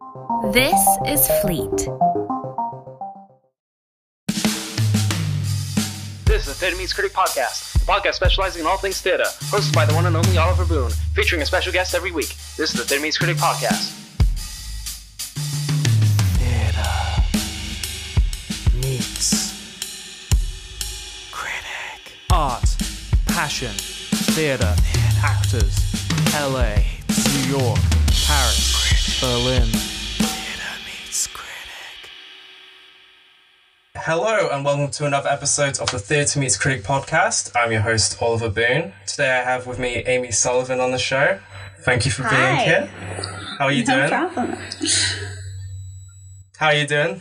This is Fleet. This is the Theatre Meets Critic podcast, a podcast specializing in all things theatre, hosted by the one and only Oliver Boone, featuring a special guest every week. This is the Theatre Meets Critic podcast. Theater meets critic. Art, passion, theater, actors, LA, New York, Paris, Berlin. Hello and welcome to another episode of the Theatre Meets Critic podcast. I'm your host Oliver Boone. Today I have with me Amy Sullivan on the show. Thank you for being Hi. here. How are you No doing? problem. How are you doing?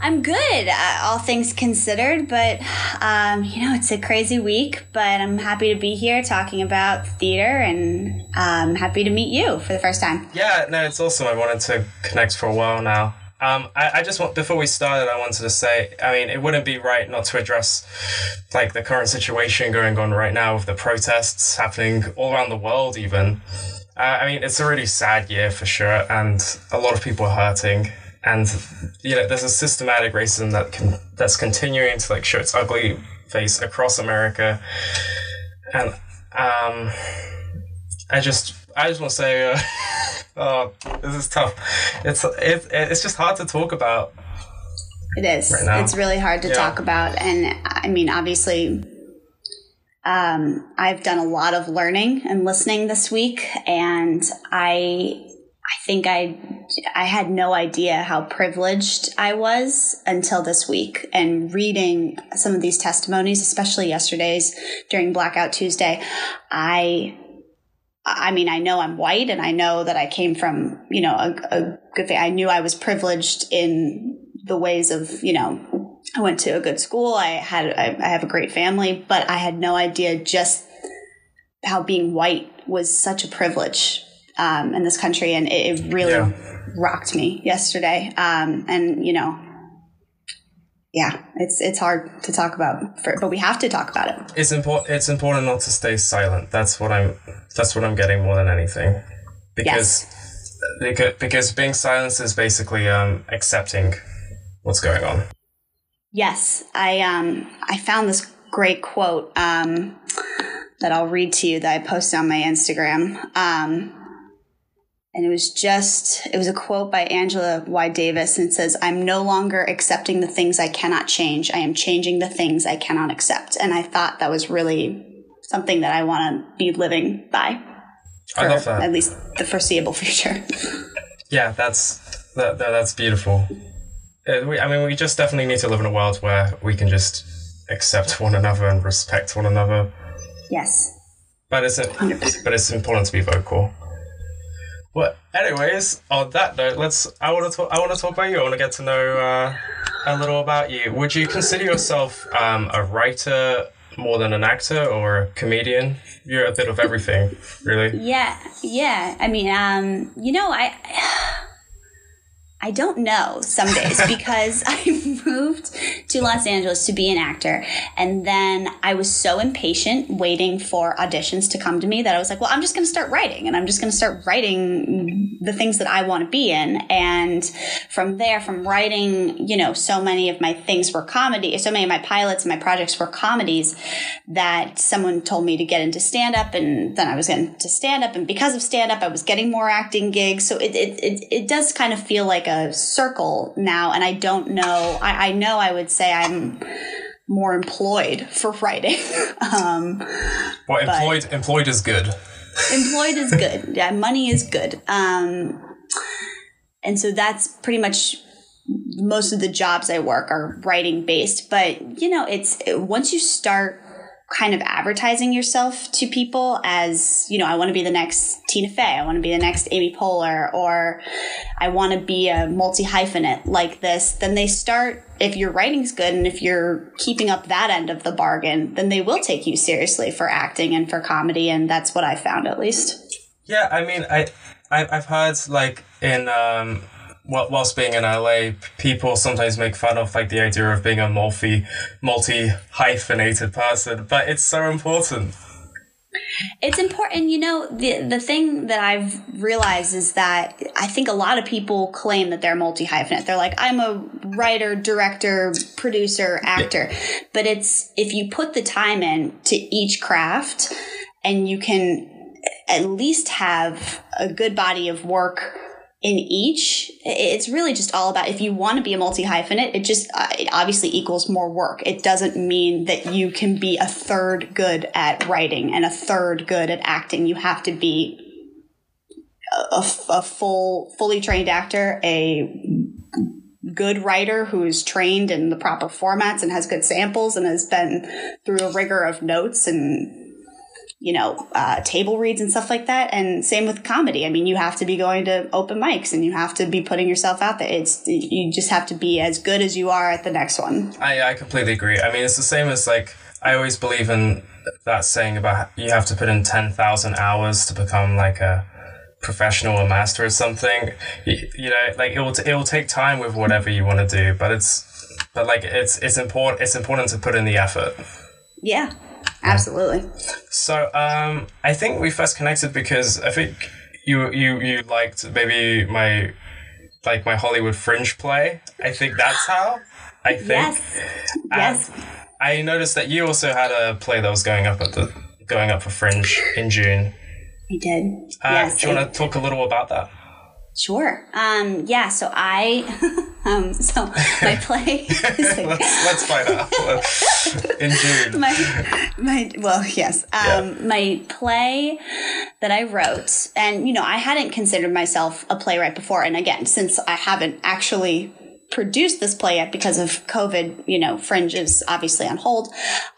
I'm good, uh, all things considered, but um, you know, it's a crazy week, but I'm happy to be here talking about theater and um, happy to meet you for the first time. Yeah, no, it's awesome. I wanted to connect for a while now. Um, I, I just want before we started, I wanted to say, I mean, it wouldn't be right not to address like the current situation going on right now with the protests happening all around the world. Even, uh, I mean, it's a really sad year for sure, and a lot of people are hurting. And you know, there's a systematic racism that can that's continuing to like show its ugly face across America, and um, I just I just want to say, uh, oh, this is tough. It's it's it's just hard to talk about. It is. Right. It's really hard to Yeah. talk about, and I mean, obviously, um, I've done a lot of learning and listening this week, and I, I think I, I had no idea how privileged I was until this week, and reading some of these testimonies, especially yesterday's during Blackout Tuesday, I. I mean, I know I'm white and I know that I came from, you know, a, a good thing. I knew I was privileged in the ways of, you know, I went to a good school. I had, I, I have a great family, but I had no idea just how being white was such a privilege um, in this country. And it, it really Yeah. rocked me yesterday. Um, and, you know, yeah, it's, it's hard to talk about, for, but we have to talk about it. It's important. It's important not to stay silent. That's what I'm. That's what I'm getting more than anything, because because, because being silent is basically um, accepting what's going on. Yes, I um I found this great quote um that I'll read to you that I posted on my Instagram. Um and it was just it was a quote by Angela Y. Davis and says, I'm no longer accepting the things I cannot change. I am changing the things I cannot accept. And I thought that was really something that I want to be living by. I love that. At least the foreseeable future. Yeah, that's that, that that's beautiful. Uh, we, I mean, we just definitely need to live in a world where we can just accept one another and respect one another. yes. But it's 100%. but it's important to be vocal. Well, anyways, on that note, let's. I want to talk. I want to talk about you. I want to get to know uh, a little about you. Would you consider yourself um, a writer more than an actor or a comedian? You're a bit of everything, really. Yeah, yeah. I mean, um, you know, I I don't know some days because I moved to Los Angeles to be an actor, and then I was so impatient waiting for auditions to come to me that I was like, well, I'm just going to start writing, and I'm just going to start writing the things that I want to be in, and from there, from writing, you know, so many of my things were comedy, so many of my pilots and my projects were comedies that someone told me to get into stand up and then I was getting to stand up and because of stand up I was getting more acting gigs. So it, it, it, it does kind of feel like a circle now and I don't know I, I know I would say I'm more employed for writing. Um, Well, employed employed is good. employed is good. Yeah money is good. Um, and so that's pretty much most of the jobs I work are writing based, but you know, it's once you start kind of advertising yourself to people as, you know, I want to be the next Tina Fey, I want to be the next Amy Poehler, or I want to be a multi hyphenate like this, then they start, if your writing's good and if you're keeping up that end of the bargain, then they will take you seriously for acting and for comedy. And that's what I found at least. Yeah, I mean, I, I I've heard like in um, whilst being in LA, people sometimes make fun of like the idea of being a multi multi hyphenated person, but it's so important. It's important, you know, the the thing that I've realized is that I think a lot of people claim that they're multi hyphenate. They're like, I'm a writer, director, producer, actor. But it's if you put the time in to each craft and you can at least have a good body of work in each it's really just all about if you want to be a multi hyphenate it just uh, it obviously equals more work. It doesn't mean that you can be a third good at writing and a third good at acting. You have to be a, a full fully trained actor a good writer who's trained in the proper formats and has good samples and has been through a rigor of notes and you know, uh, table reads and stuff like that. And same with comedy. I mean, you have to be going to open mics and you have to be putting yourself out there. It's, you just have to be as good as you are at the next one. I, I completely agree. I mean, it's the same as like, I always believe in that saying about you have to put in 10,000 hours to become like a professional or master or something. You, you know, like it will, t- it will take time with whatever you want to do, but it's, but like it's, it's important, it's important to put in the effort. Yeah. Absolutely. So um, I think we first connected because I think you you you liked maybe my like my Hollywood Fringe play. I think that's how. I think. Yes. Yes. I noticed that you also had a play that was going up at the going up for Fringe in June. I did. Uh, yes. Do you want to talk a little about that? Sure. Um, yeah. So I, um, so my play. let's, let's find out in June. My, my, well, yes. Um, yeah. my play that I wrote, and you know, I hadn't considered myself a playwright before, and again, since I haven't actually produced this play yet because of COVID, you know, Fringe is obviously on hold,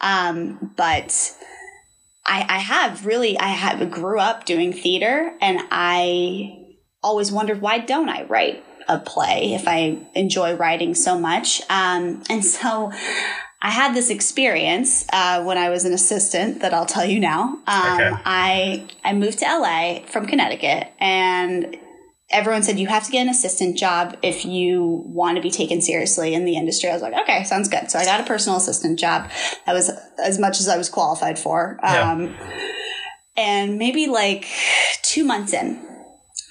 um, but. I, I have really, I have grew up doing theater and I always wondered why don't I write a play if I enjoy writing so much. Um, and so I had this experience uh, when I was an assistant that I'll tell you now. Um, okay. I I moved to LA from Connecticut, and everyone said you have to get an assistant job if you want to be taken seriously in the industry. I was like, okay, sounds good. So I got a personal assistant job. That was as much as I was qualified for. Um, yeah. And maybe like two months in,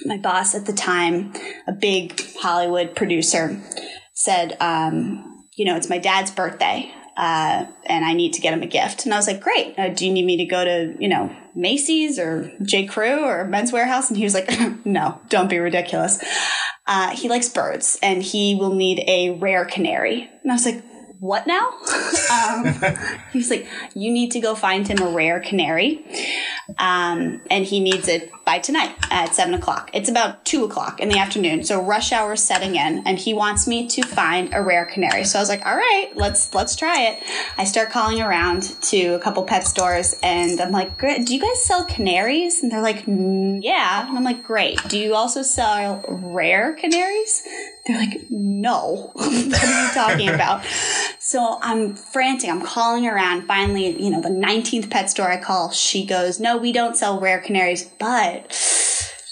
my boss at the time, a big Hollywood producer, said, um, you know, it's my dad's birthday. Uh, and I need to get him a gift. And I was like, great. Uh, do you need me to go to, you know, Macy's or J. Crew or Men's Wearhouse? And he was like, no, don't be ridiculous. Uh, he likes birds and he will need a rare canary. And I was like, what now? um, he was like, you need to go find him a rare canary. Um, and he needs it by tonight at seven o'clock. It's about two o'clock in the afternoon. So rush hour setting in and he wants me to find a rare canary. So I was like, all right, let's, let's try it. I start calling around to a couple pet stores and I'm like, do you guys sell canaries? And they're like, mm, yeah. And I'm like, great. Do you also sell rare canaries? They're like, no. what are you talking about? So I'm frantic. I'm calling around. Finally, you know, the 19th pet store I call, she goes, no, we don't sell rare canaries, but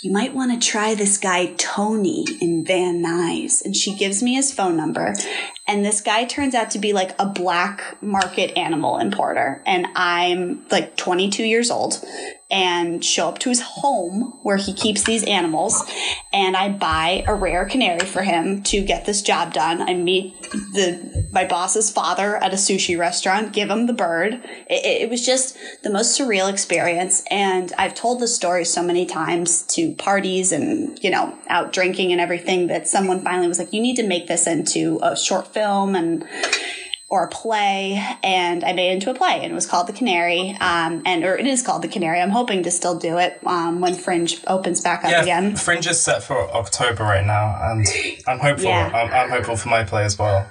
you might want to try this guy Tony in Van Nuys. And she gives me his phone number. And this guy turns out to be like a black market animal importer. And I'm like 22 years old and show up to his home where he keeps these animals. And I buy a rare canary for him to get this job done. I meet the my boss's father at a sushi restaurant, give him the bird. It, it was just the most surreal experience. And I've told the story so many times to parties and, you know, out drinking and everything that someone finally was like, you need to make this into a short film and or a play, and I made it into a play, and it was called The Canary, um, and or it is called The Canary. I'm hoping to still do it um, when Fringe opens back up yeah, again. Fringe is set for October right now, and I'm hopeful. Yeah. I'm, I'm, hopeful for my play as well.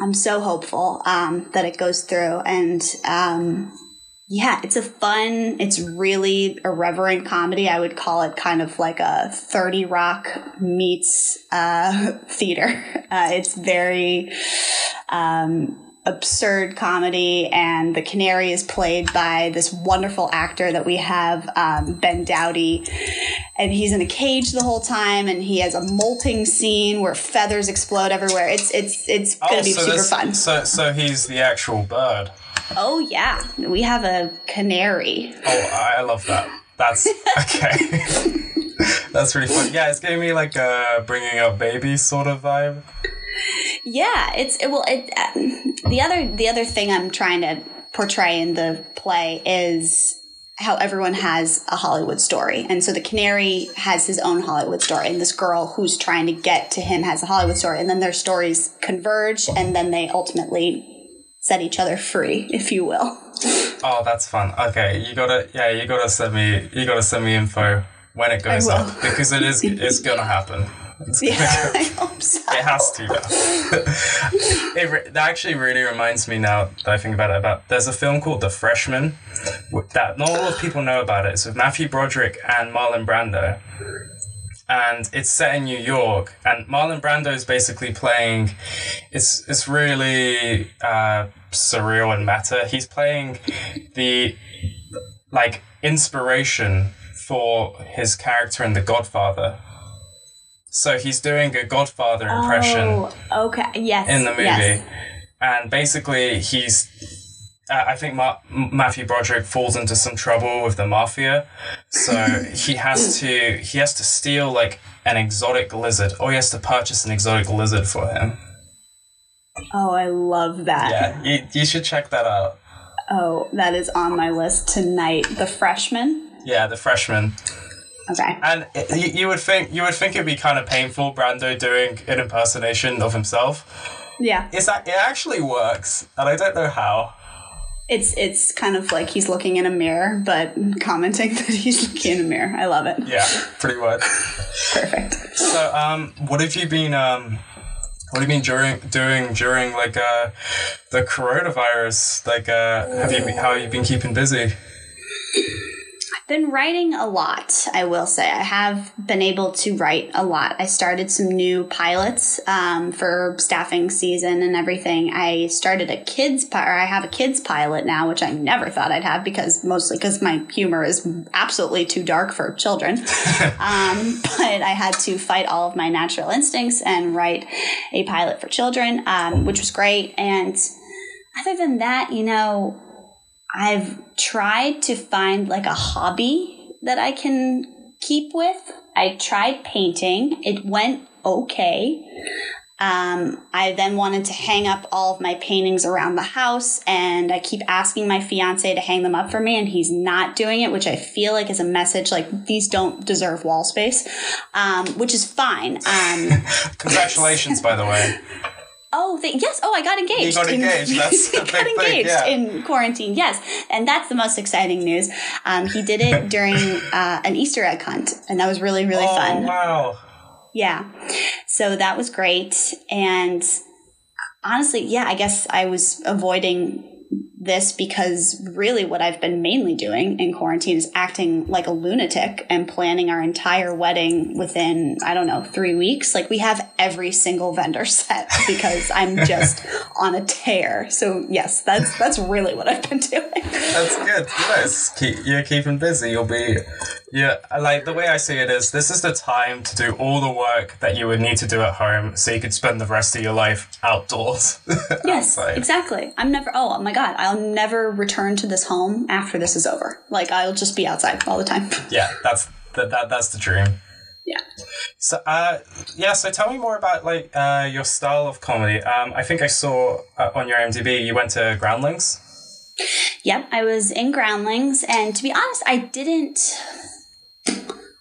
I'm so hopeful um, that it goes through, and um, yeah, it's a fun. It's really irreverent comedy. I would call it kind of like a Thirty Rock meets uh, theater. Uh, it's very. Um, absurd comedy, and the canary is played by this wonderful actor that we have, um, Ben Dowdy, and he's in a cage the whole time, and he has a molting scene where feathers explode everywhere. It's it's it's gonna oh, be so super fun. So so he's the actual bird. Oh yeah, we have a canary. Oh, I love that. That's okay. That's really fun. Yeah, it's giving me like a bringing up baby sort of vibe. Yeah, it's it, well. It, uh, the other the other thing I'm trying to portray in the play is how everyone has a Hollywood story, and so the canary has his own Hollywood story, and this girl who's trying to get to him has a Hollywood story, and then their stories converge, and then they ultimately set each other free, if you will. Oh, that's fun. Okay, you gotta yeah, you gotta send me you gotta send me info when it goes up because it is it's gonna happen. It's gonna Yeah, I hope so. It has to. It re- that actually really reminds me now that I think about it. About there's a film called The Freshman that not a lot of people know about it. It's with Matthew Broderick and Marlon Brando, and it's set in New York. And Marlon Brando is basically playing. It's it's really uh, surreal and meta. He's playing the like inspiration for his character in The Godfather. So he's doing a Godfather impression Oh, okay. Yes. in the movie, Yes. and basically he's. Uh, I think Ma- Matthew Broderick falls into some trouble with the mafia, so he has to he has to steal like an exotic lizard, or he has to purchase an exotic lizard for him. Oh, I love that. Yeah, you, you should check that out. Oh, that is on my list tonight. The freshman. Yeah, the freshman. Okay. And you, you would think you would think it'd be kind of painful, Brando doing an impersonation of himself. Yeah. It's that it actually works, and I don't know how. It's it's kind of like he's looking in a mirror, but commenting that he's looking in a mirror. I love it. Yeah, pretty much. Perfect. So, um, what have you been um, what do you mean during doing during like uh the coronavirus? Like, uh, have you how have you been keeping busy? I've been writing a lot, I will say. I have been able to write a lot. I started some new pilots um, for staffing season and everything. I started a kids pi- or I have a kids pilot now, which I never thought I'd have because mostly because my humor is absolutely too dark for children. um, but I had to fight all of my natural instincts and write a pilot for children, um, which was great. And other than that, you know, I've tried to find like a hobby that I can keep with. I tried painting. It went okay. Um, I then wanted to hang up all of my paintings around the house, and I keep asking my fiance to hang them up for me, and he's not doing it, which I feel like is a message like these don't deserve wall space, um, which is fine. Um, Congratulations, by the way. Oh, yes. Oh, I got engaged. got in- engaged. That's the I big got thing, engaged yeah. in quarantine. Yes, and that's the most exciting news. Um, he did it during uh, an Easter egg hunt, and that was really, really Oh fun. wow! Yeah, so that was great. And honestly, yeah, I guess I was avoiding this because really what I've been mainly doing in quarantine is acting like a lunatic and planning our entire wedding within, I don't know, three weeks. Like we have every single vendor set because I'm just on a tear. So yes, that's that's really what I've been doing. That's good. Yes, keep, you're keeping busy. You'll be, yeah. Like the way I see it is, this is the time to do all the work that you would need to do at home, so you could spend the rest of your life outdoors. Yes, exactly. I'm never. Oh my god, I'll never return to this home after this is over. Like I'll just be outside all the time. Yeah, that's that, that that's the dream. yeah. So, uh, yeah. So, tell me more about like uh, your style of comedy. Um, I think I saw uh, on your IMDb you went to Groundlings. Yep, I was in Groundlings, and to be honest, I didn't.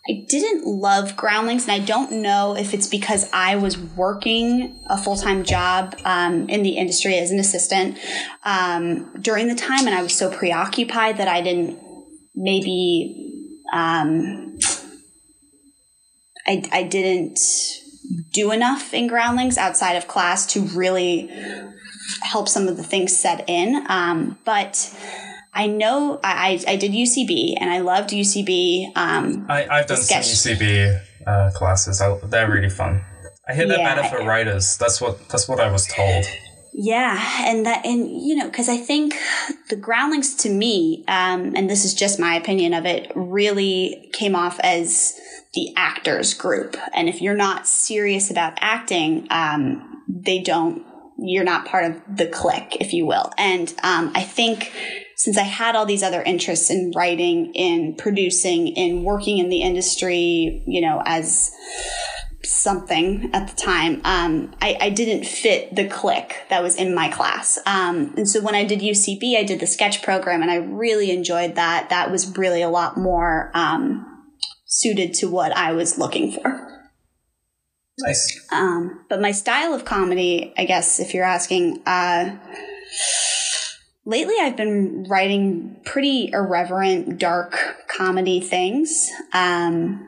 I didn't love Groundlings, and I don't know if it's because I was working a full time job um, in the industry as an assistant um, during the time, and I was so preoccupied that I didn't maybe. Um, I, I didn't do enough in Groundlings outside of class to really help some of the things set in. Um, but I know I, I I did UCB and I loved UCB. Um, I, I've done some UCB uh, classes. I, they're really fun. I hear they're Yeah, better for I- writers. That's what that's what I was told. yeah, and that and you know because I think the Groundlings to me, um, and this is just my opinion of it, really came off as the actors group. And if you're not serious about acting, um, they don't you're not part of the clique, if you will. And um, I think since I had all these other interests in writing, in producing, in working in the industry, you know, as something at the time, um, I, I, didn't fit the clique that was in my class. Um, and so when I did UCB, I did the sketch program and I really enjoyed that. That was really a lot more um, suited to what I was looking for. Nice. Um, but my style of comedy, I guess, if you're asking, uh, lately I've been writing pretty irreverent, dark comedy things. Um,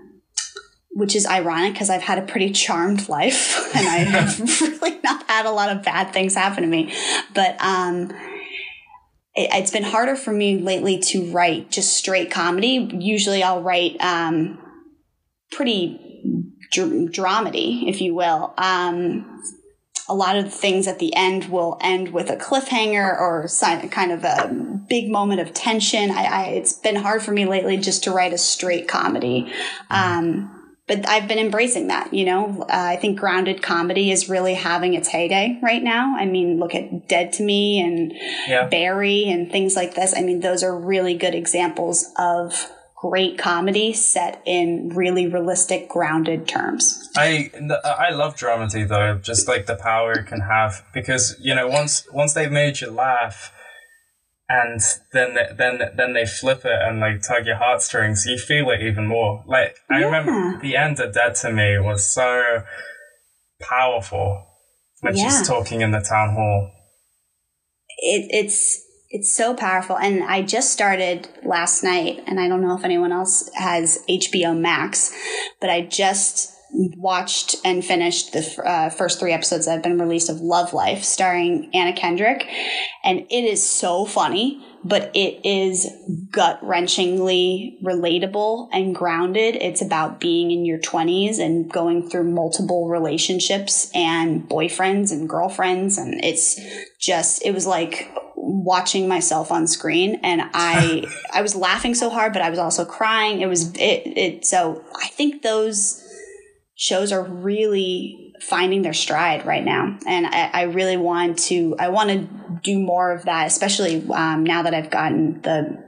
which is ironic because I've had a pretty charmed life and I have really not had a lot of bad things happen to me. But um, it, has been harder for me lately to write just straight comedy. Usually I'll write um, pretty dr- dramedy, if you will. Um, a lot of things at the end will end with a cliffhanger or kind of a big moment of tension. I, I it's been hard for me lately just to write a straight comedy. Um, but I've been embracing that, you know. Uh, I think grounded comedy is really having its heyday right now. I mean, look at Dead to Me and yeah. Barry and things like this. I mean, those are really good examples of great comedy set in really realistic, grounded terms. I I love dramedy though, just like the power it can have because you know once once they've made you laugh, and then then then they flip it and like tug your heartstrings, you feel it even more. Like I yeah. remember the end of Dead to Me was so powerful when yeah. she's talking in the town hall. It, it's it's so powerful. And I just started last night, and I don't know if anyone else has HBO Max, but I just watched and finished the uh, first three episodes that have been released of Love Life, starring Anna Kendrick. And it is so funny, but it is gut wrenchingly relatable and grounded. It's about being in your 20s and going through multiple relationships and boyfriends and girlfriends. And it's just, it was like, watching myself on screen and I I was laughing so hard but I was also crying. It was it it so I think those shows are really finding their stride right now. And I, I really want to I want to do more of that especially um, now that I've gotten the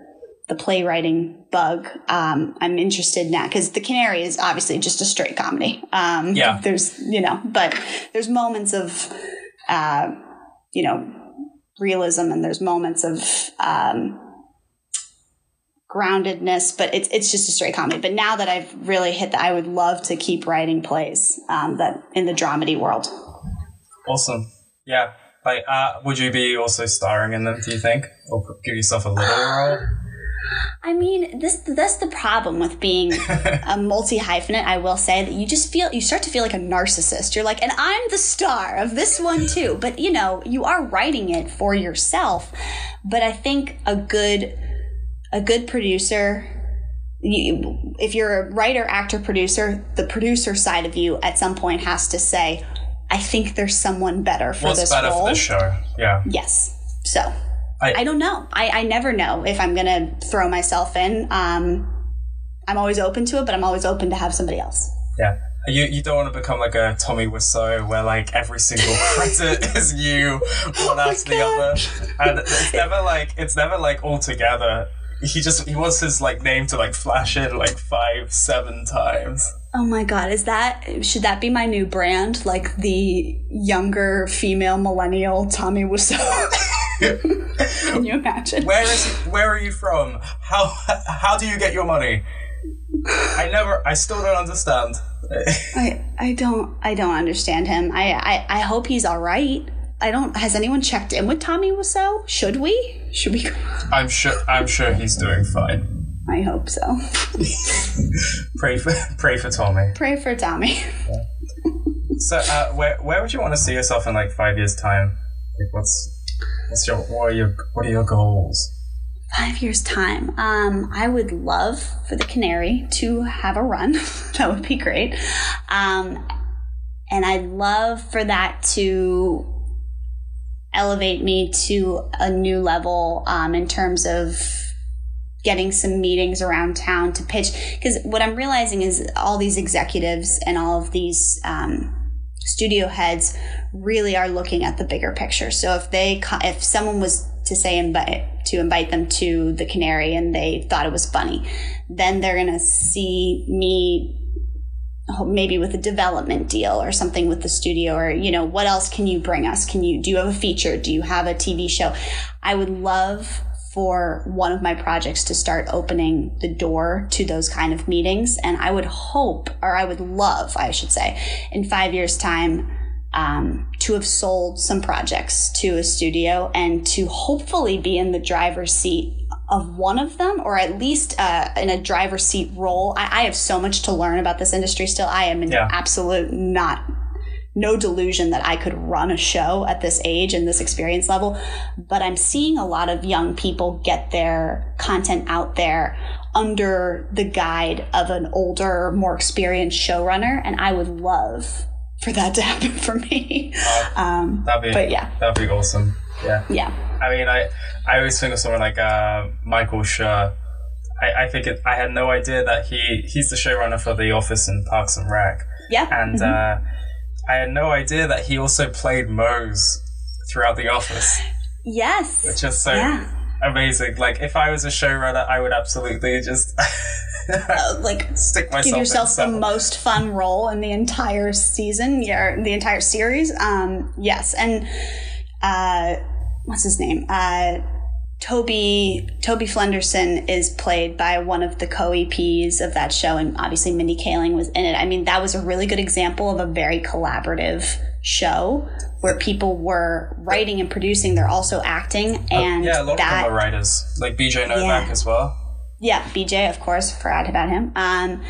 the playwriting bug. Um, I'm interested now because the Canary is obviously just a straight comedy. Um, yeah. there's you know but there's moments of uh, you know realism and there's moments of um, groundedness, but it's it's just a straight comedy. But now that I've really hit that, I would love to keep writing plays um, that in the dramedy world. Awesome, yeah. Like, uh, would you be also starring in them? Do you think, or give yourself a little role? I mean, this that's the problem with being a multi hyphenate. I will say that you just feel you start to feel like a narcissist. You're like, and I'm the star of this one too. But you know, you are writing it for yourself. But I think a good a good producer. You, if you're a writer, actor, producer, the producer side of you at some point has to say, "I think there's someone better for What's this better role." for this show? Yeah. Yes. So I, I don't know. I, I never know if I'm going to throw myself in. Um, I'm always open to it, but I'm always open to have somebody else. Yeah. You, you don't want to become like a Tommy Wiseau where like every single credit is you one oh after the other, and it's never like it's never like all together. He just he wants his like name to like flash in like five seven times. Oh my god, is that should that be my new brand? Like the younger female millennial Tommy Wiseau. Can you imagine? Where is where are you from? How how do you get your money? I never I still don't understand. I I don't I don't understand him. I, I I hope he's all right. I don't has anyone checked in with Tommy Wiseau? Should we? Should we I'm sure I'm sure he's doing fine. I hope so. pray for pray for Tommy. Pray for Tommy. Yeah. So, uh, where where would you want to see yourself in like five years' time? Like, what's What's your what are your what are your goals? Five years time. Um, I would love for the Canary to have a run. that would be great. Um, and I'd love for that to elevate me to a new level um, in terms of getting some meetings around town to pitch. Because what I'm realizing is all these executives and all of these um, studio heads really are looking at the bigger picture. So if they, if someone was to say invite, to invite them to the Canary and they thought it was funny, then they're going to see me maybe with a development deal or something with the studio or you know what else can you bring us? Can you do you have a feature? Do you have a tv show? I would love for one of my projects to start opening the door to those kind of meetings and i would hope or i would love i should say in five years time um, to have sold some projects to a studio and to hopefully be in the driver's seat of one of them, or at least uh, in a driver's seat role. I, I, have so much to learn about this industry still. I am in yeah. absolute not no delusion that I could run a show at this age and this experience level, but I'm seeing a lot of young people get their content out there under the guide of an older, more experienced showrunner, and I would love for that to happen for me. Uh, um, that'd be, but yeah, that'd be awesome. Yeah. Yeah. I mean, I, I always think of someone like uh, Michael Schur. I, I think it, I had no idea that he he's the showrunner for The Office and Parks and Rec. Yeah. And mm-hmm. uh, I had no idea that he also played Mose throughout The Office. Yes. Which is so yeah. amazing. Like, if I was a showrunner, I would absolutely just. uh, like stick myself give yourself the most fun role in the entire season, yeah, the entire series. Um, yes, and uh, what's his name? Uh, Toby Toby Flenderson is played by one of the co-EPs of that show, and obviously Mindy Kaling was in it. I mean, that was a really good example of a very collaborative show where people were writing and producing. They're also acting, uh, and uh, yeah, a lot that, of them are writers, like BJ Novak yeah. as well. Yeah, BJ, of course, forgot about him. Um,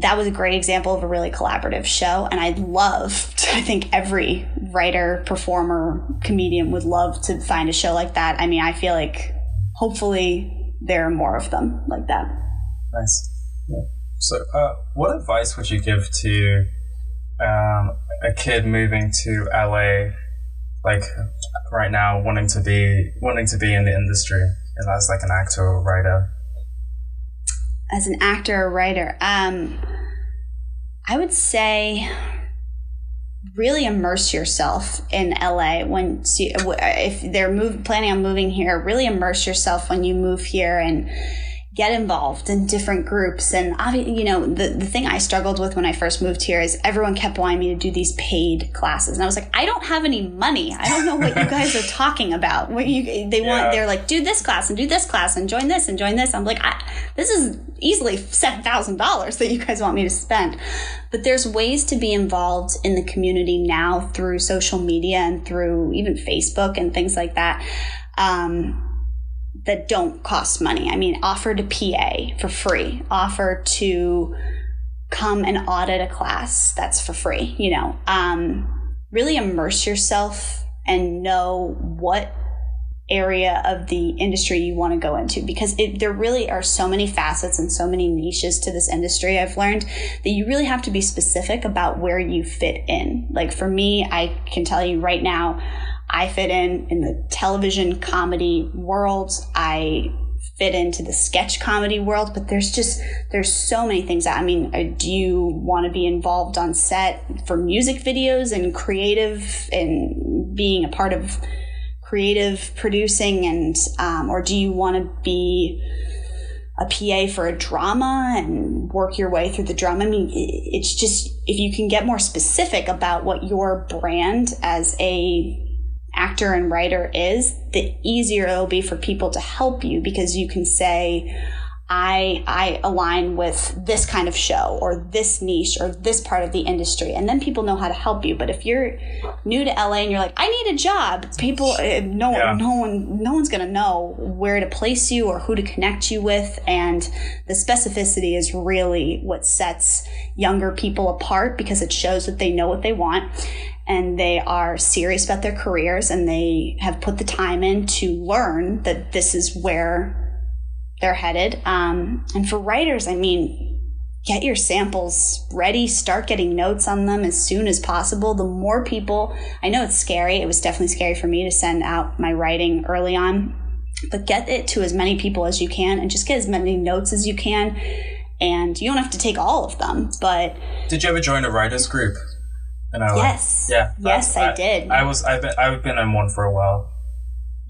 that was a great example of a really collaborative show. And I'd love to, I think every writer, performer, comedian would love to find a show like that. I mean, I feel like hopefully there are more of them like that. Nice. Yeah. So, uh, what advice would you give to um, a kid moving to LA, like right now, wanting to be wanting to be in the industry, and as like an actor or writer? as an actor or writer? Um, I would say really immerse yourself in LA when if they're move, planning on moving here. Really immerse yourself when you move here and get involved in different groups. And you know, the, the thing I struggled with when I first moved here is everyone kept wanting me to do these paid classes. And I was like, I don't have any money. I don't know what you guys are talking about. What you, they want, yeah. they're like, do this class and do this class and join this and join this. I'm like, this is easily $7,000 that you guys want me to spend. But there's ways to be involved in the community now through social media and through even Facebook and things like that. Um, that don't cost money. I mean, offer to PA for free, offer to come and audit a class that's for free, you know. Um, really immerse yourself and know what area of the industry you want to go into because it, there really are so many facets and so many niches to this industry i've learned that you really have to be specific about where you fit in like for me i can tell you right now I fit in in the television comedy world. I fit into the sketch comedy world, but there's just there's so many things. I mean, uh, do you want to be involved on set for music videos and creative and being a part of creative producing, and um, or do you want to be a PA for a drama and work your way through the drama. I mean, it's just if you can get more specific about what your brand as a actor and writer is, the easier it'll be for people to help you because you can say, I, I align with this kind of show or this niche or this part of the industry. And then people know how to help you. But if you're new to LA and you're like, I need a job, people, eh, no, yeah. no one, no one's going to know where to place you or who to connect you with. And the specificity is really what sets younger people apart because it shows that they know what they want and they are serious about their careers and they have put the time in to learn that this is where they're headed. Um, and for writers, I mean, get your samples ready, start getting notes on them as soon as possible. The more people, I know it's scary. It was definitely scary for me to send out my writing early on, but get it to as many people as you can and just get as many notes as you can. And you don't have to take all of them, but. Did you ever join a writer's group? In LA. Yes. Yeah. Yes, I, did. I was. I've been. I've been in one for a while.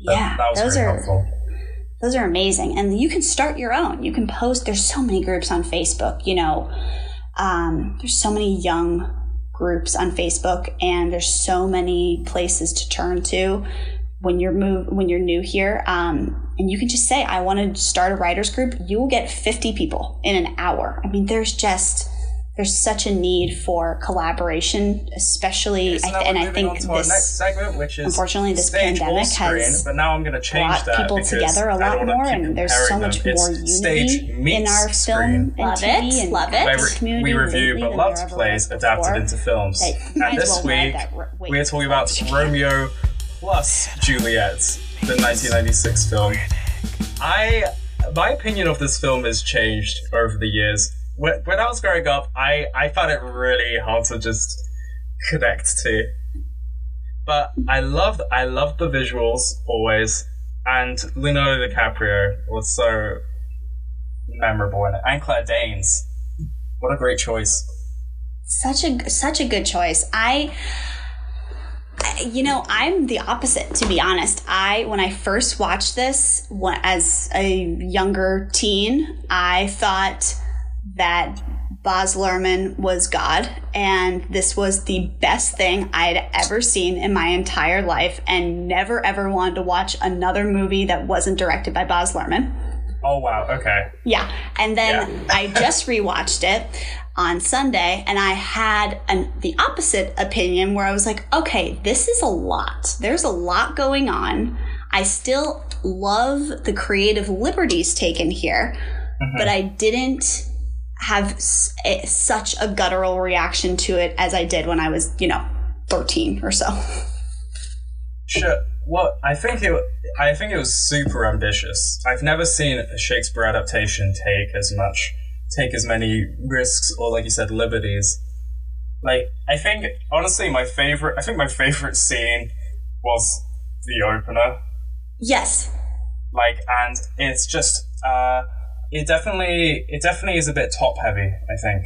That, yeah, that was those very are helpful. those are amazing, and you can start your own. You can post. There's so many groups on Facebook. You know, um, there's so many young groups on Facebook, and there's so many places to turn to when you're move when you're new here. Um, and you can just say, "I want to start a writers group." You will get 50 people in an hour. I mean, there's just there's such a need for collaboration, especially, So I th- and I think on to this. next segment, which is unfortunately, this stage pandemic screen, has But now I'm going to change brought that people together a lot more, and there's so much them. more It's stage unity in meets our film screen. and Love TV it, and love it. Where this we, community we review lately than beloved there ever plays adapted into films. That you might And this week, that r- wave we are talking about Romeo plus Juliet, the 1996 film. I, my opinion of this film has changed over the years. When, when I was growing up, I, I found it really hard to just connect to. But I loved I loved the visuals always, and Leonardo DiCaprio was so memorable in it, and Claire Danes. What a great choice! such a such a good choice. I I- you know, I'm the opposite to be honest. I when I first watched this as a younger teen, I thought that Baz Luhrmann was God, and this was the best thing I'd ever seen in my entire life, and never ever wanted to watch another movie that wasn't directed by Baz Luhrmann. Oh wow, okay. Yeah. And then I just rewatched it on Sunday and I had an the opposite opinion where I was like, okay, this is a lot. There's a lot going on. I still love the creative liberties taken here, mm-hmm. but I didn't have s- a, such a guttural reaction to it as I did when I was, you know, 13 or so. Sure. Well, I think it. I think it was super ambitious. I've never seen a Shakespeare adaptation take as much, take as many risks, or like you said, liberties. Like I think, honestly, my favorite. I think my favorite scene was the opener. Yes. Like, and it's just. uh it definitely, it definitely is a bit top heavy. I think.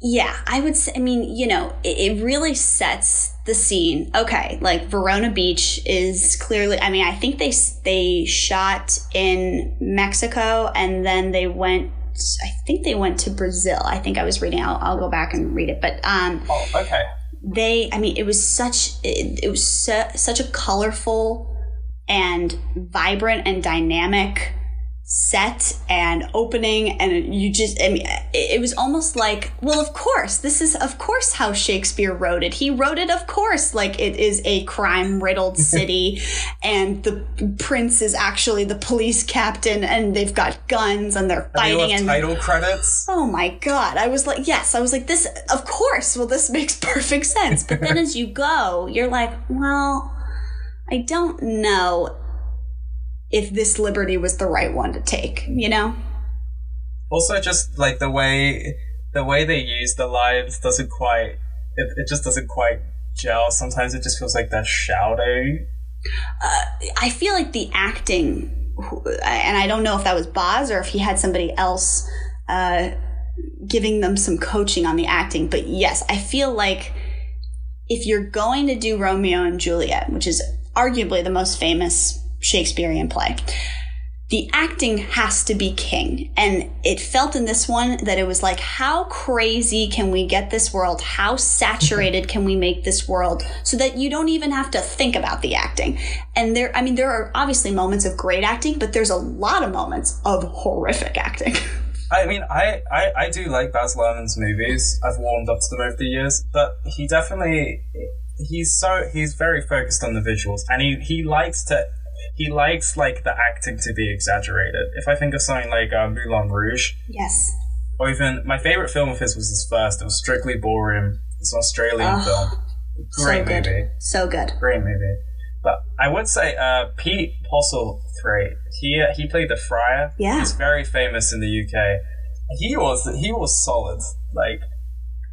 Yeah, I would say, I mean, you know, it, it really sets the scene. Okay, like Verona Beach is clearly, I mean, I think they, they shot in Mexico and then they went, I think they went to Brazil. I think I was reading, I'll, I'll go back and read it. But, um, Oh, okay. they i mean it was such it, it was su- such a colorful and vibrant and dynamic set and opening and you just i mean it, was almost like well of course this is of course how shakespeare wrote it he wrote it of course like it is a crime riddled city and the prince is actually the police captain and they've got guns and they're They fighting and title credits. Oh my god. I was like, yes, I was like, this, of course. Well, this makes perfect sense. But then as you go, you're like, well, I don't know if this liberty was the right one to take, you know? also just like the way the way they use the lines doesn't quite it, it just doesn't quite gel sometimes it just feels like they're shouting I feel like the acting, and I don't know if that was Baz or if he had somebody else uh, giving them some coaching on the acting, but yes, I feel like if you're going to do Romeo and Juliet, which is arguably the most famous Shakespearean play, the acting has to be king. And it felt in this one that it was like, how crazy can we get this world? How saturated can we make this world so that you don't even have to think about the acting? And there, I mean, there are obviously moments of great acting, but there's a lot of moments of horrific acting. i mean I, I i do like baz luhrmann's movies i've warmed up to them over the years but he definitely he's so he's very focused on the visuals and he he likes to he likes like the acting to be exaggerated if i think of something like uh, moulin rouge yes. or even my favorite film of his was his first it was strictly ballroom it's an australian Oh, film great so good. So good. great movie. But I would say uh, Pete Postlethwaite. He uh, he played the friar. Yeah. he's very famous in the UK. He was he was solid. Like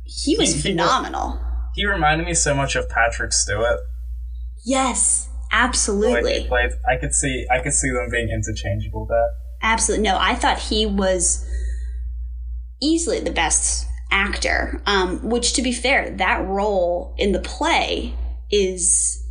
He was He- he- phenomenal. he reminded me so much of Patrick Stewart. Yes, absolutely. played. I could see I could see them being interchangeable there. Absolutely. No, I thought he was easily the best actor. Um, which, to be fair, that role in the play is.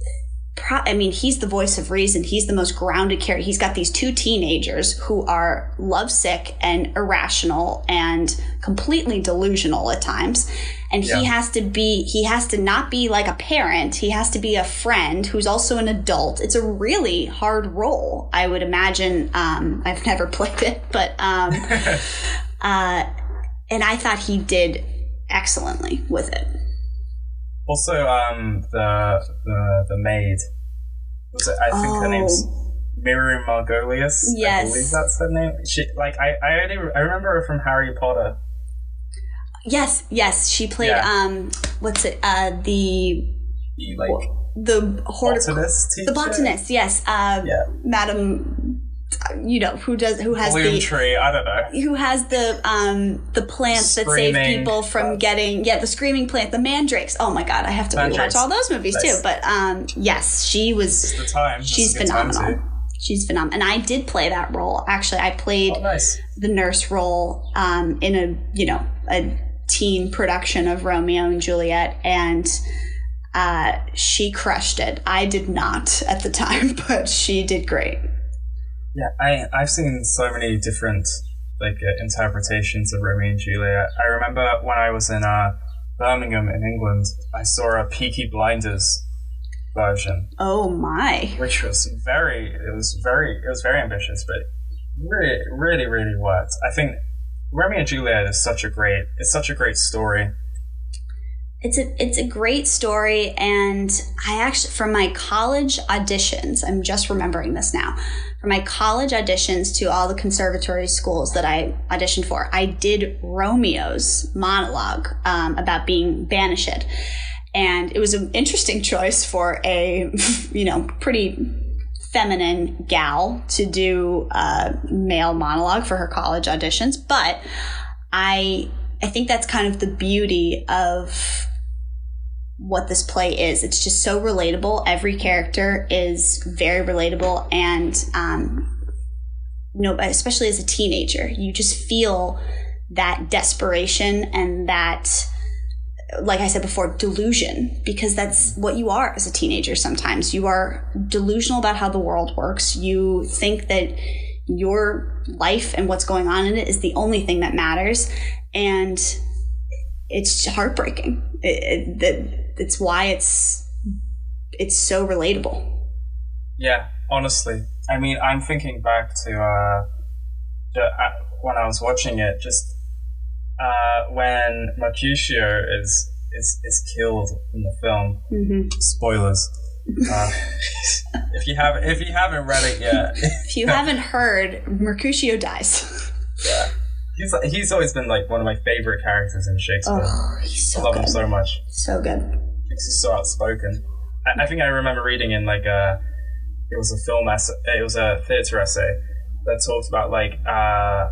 Pro- I mean, he's the voice of reason. He's the most grounded character. He's got these two teenagers who are lovesick and irrational and completely delusional at times. And he has to be, he has to not be like a parent. He has to be a friend who's also an adult. It's a really hard role, I would imagine. Um, I've never played it, but, um, uh, and I thought he did excellently with it. Also, um, the the the maid was it? I think her name's Miriam Margolyes. I Oh. Yes. believe that's her name. She like I I only I remember her from Harry Potter. Yes, yes, she played, Yeah. um, what's it, uh, the, The, like the hortic- botanist teacher. the botanist, yes, uh, Yeah. Madam, you know, who does, who has Bloom the, tree. I don't know. who has the um the plants that save people from getting yeah the screaming plant the mandrakes oh my god i have to rewatch all those movies too but um yes she was The time. She's phenomenal she's phenomenal and i did play that role actually i played Oh, nice. the nurse role um in a you know a teen production of romeo and juliet and uh, she crushed it. I did not at the time, but she did great. Yeah, I I've seen so many different like uh, interpretations of Romeo and Juliet. I remember when I was in uh, Birmingham in England, I saw a Peaky Blinders version, Oh my. which was very it was very it was very ambitious, but really really really worked. I think Romeo and Juliet is such a great it's such a great story. It's a it's a great story, and I actually from my college auditions, I'm just remembering this now. For my college auditions to all the conservatory schools that I auditioned for, I did Romeo's monologue um, about being banished, and it was an interesting choice for a you know pretty feminine gal to do a male monologue for her college auditions, but I I think that's kind of the beauty of what this play is. It's just so relatable. Every character is very relatable, and um, you know, especially as a teenager, you just feel that desperation and that like I said before, delusion, because that's what you are as a teenager sometimes. You are delusional about how the world works. You think that your life and what's going on in it is the only thing that matters. And it's heartbreaking. It, it, that it's why it's it's so relatable. Yeah, honestly. I mean, I'm thinking back to uh, the, uh, when I was watching it, just uh, when Mercutio is is is killed in the film. Mm-hmm. Spoilers. Uh, if you have if you haven't read it yet, If you haven't heard, Mercutio dies. yeah, he's he's always been like one of my favorite characters in Shakespeare. Oh, he's I so love him so much. So good. he's so outspoken. I, I think I remember reading in like a, it was a film essay, it was a theater essay that talked about like uh,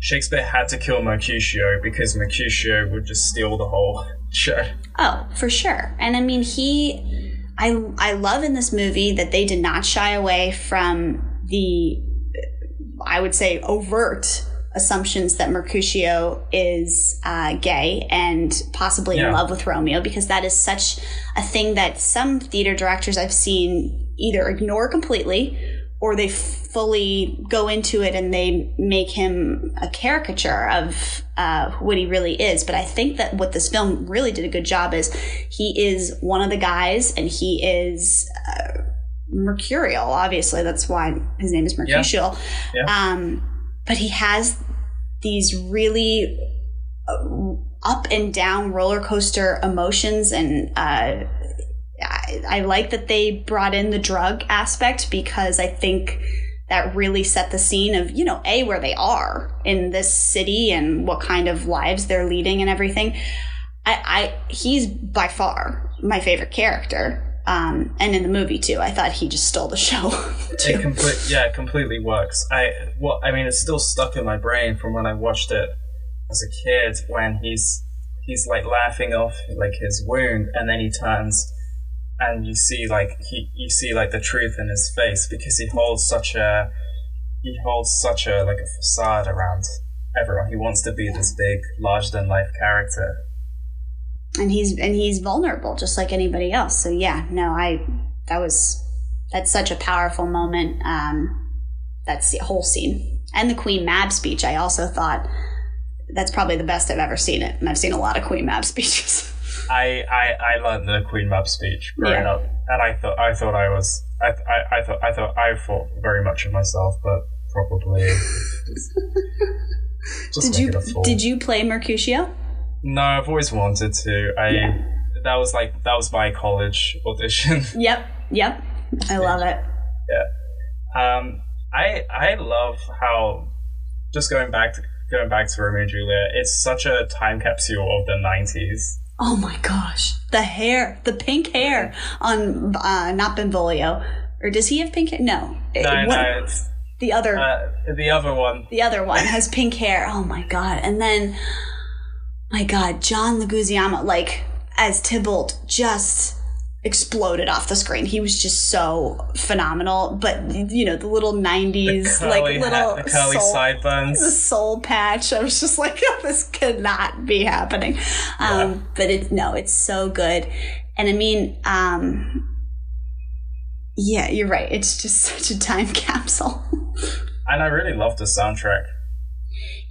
Shakespeare had to kill Mercutio because Mercutio would just steal the whole show. Oh, for sure. And I mean, he, I, I love in this movie that they did not shy away from the, I would say, overt assumptions that Mercutio is uh, gay and possibly in love with Romeo because that is such a thing that some theater directors I've seen either ignore completely or they fully go into it and they make him a caricature of uh, what he really is. But I think that what this film really did a good job is he is one of the guys and he is uh, mercurial. Obviously, that's why his name is Mercutio. Yeah. Um, but he has these really uh, up and down roller coaster emotions and uh, I, I like that they brought in the drug aspect because I think that really set the scene of you know a where they are in this city and what kind of lives they're leading and everything. I, I he's by far my favorite character, um, and in the movie too. I thought he just stole the show It complete, yeah, it completely works. I well, I mean, it's still stuck in my brain from when I watched it as a kid when he's he's like laughing off like his wound, and then he turns and you see like he you see like the truth in his face because he holds such a he holds such a like a facade around everyone. He wants to be this big, larger than life character. And he's and he's vulnerable just like anybody else. So yeah no i that was that's such a powerful moment. Um that's the whole scene. And the queen mab speech i also thought that's probably the best i've ever seen it. And i've seen a lot of queen mab speeches. I, I, I learned the Queen Mab speech growing Yeah. up, and I thought I thought I was I, I, I thought I thought I thought very much of myself, but probably did you making a fool. did you play mercutio No, I've always wanted to. I Yeah. that was like that was my college audition. yep yep i love it Yeah. um, I I love how just going back to going back to Romeo and Juliet. It's such a time capsule of the nineties. oh my gosh the hair the pink hair on uh not benvolio or does he have pink hair no, No, what- no, it's, the other uh, the other one. The other one has pink hair. Oh my god! And then, my god, John Leguizamo, like as Tybalt, just exploded off the screen. He was just so phenomenal. But you know, the little '90s, curly, like little hat, the curly soul, sideburns. the soul patch. I was just like, this could not be happening. Um, but it's no, it's so good. And I mean, um, yeah, you're right. It's just such a time capsule. And I really love the soundtrack.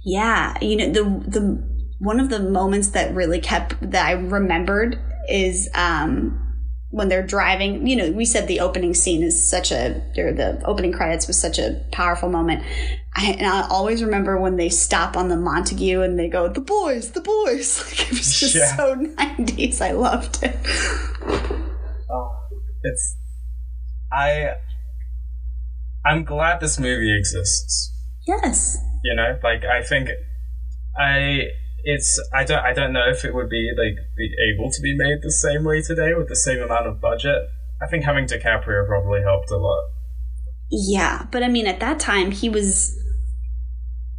Yeah, you know the the one of the moments that really kept that I remembered is um when they're driving. You know, we said the opening scene is such a or the opening credits was such a powerful moment. I, and I always remember when they stop on the Montague and they go, "The boys, the boys!" Like it was just Yeah. so nineties. I loved it. Oh, it's I. I'm glad this movie exists. Yes. You know, like I think I it's I don't I don't know if it would be like be able to be made the same way today with the same amount of budget. I think having DiCaprio probably helped a lot. Yeah, but I mean, at that time he was.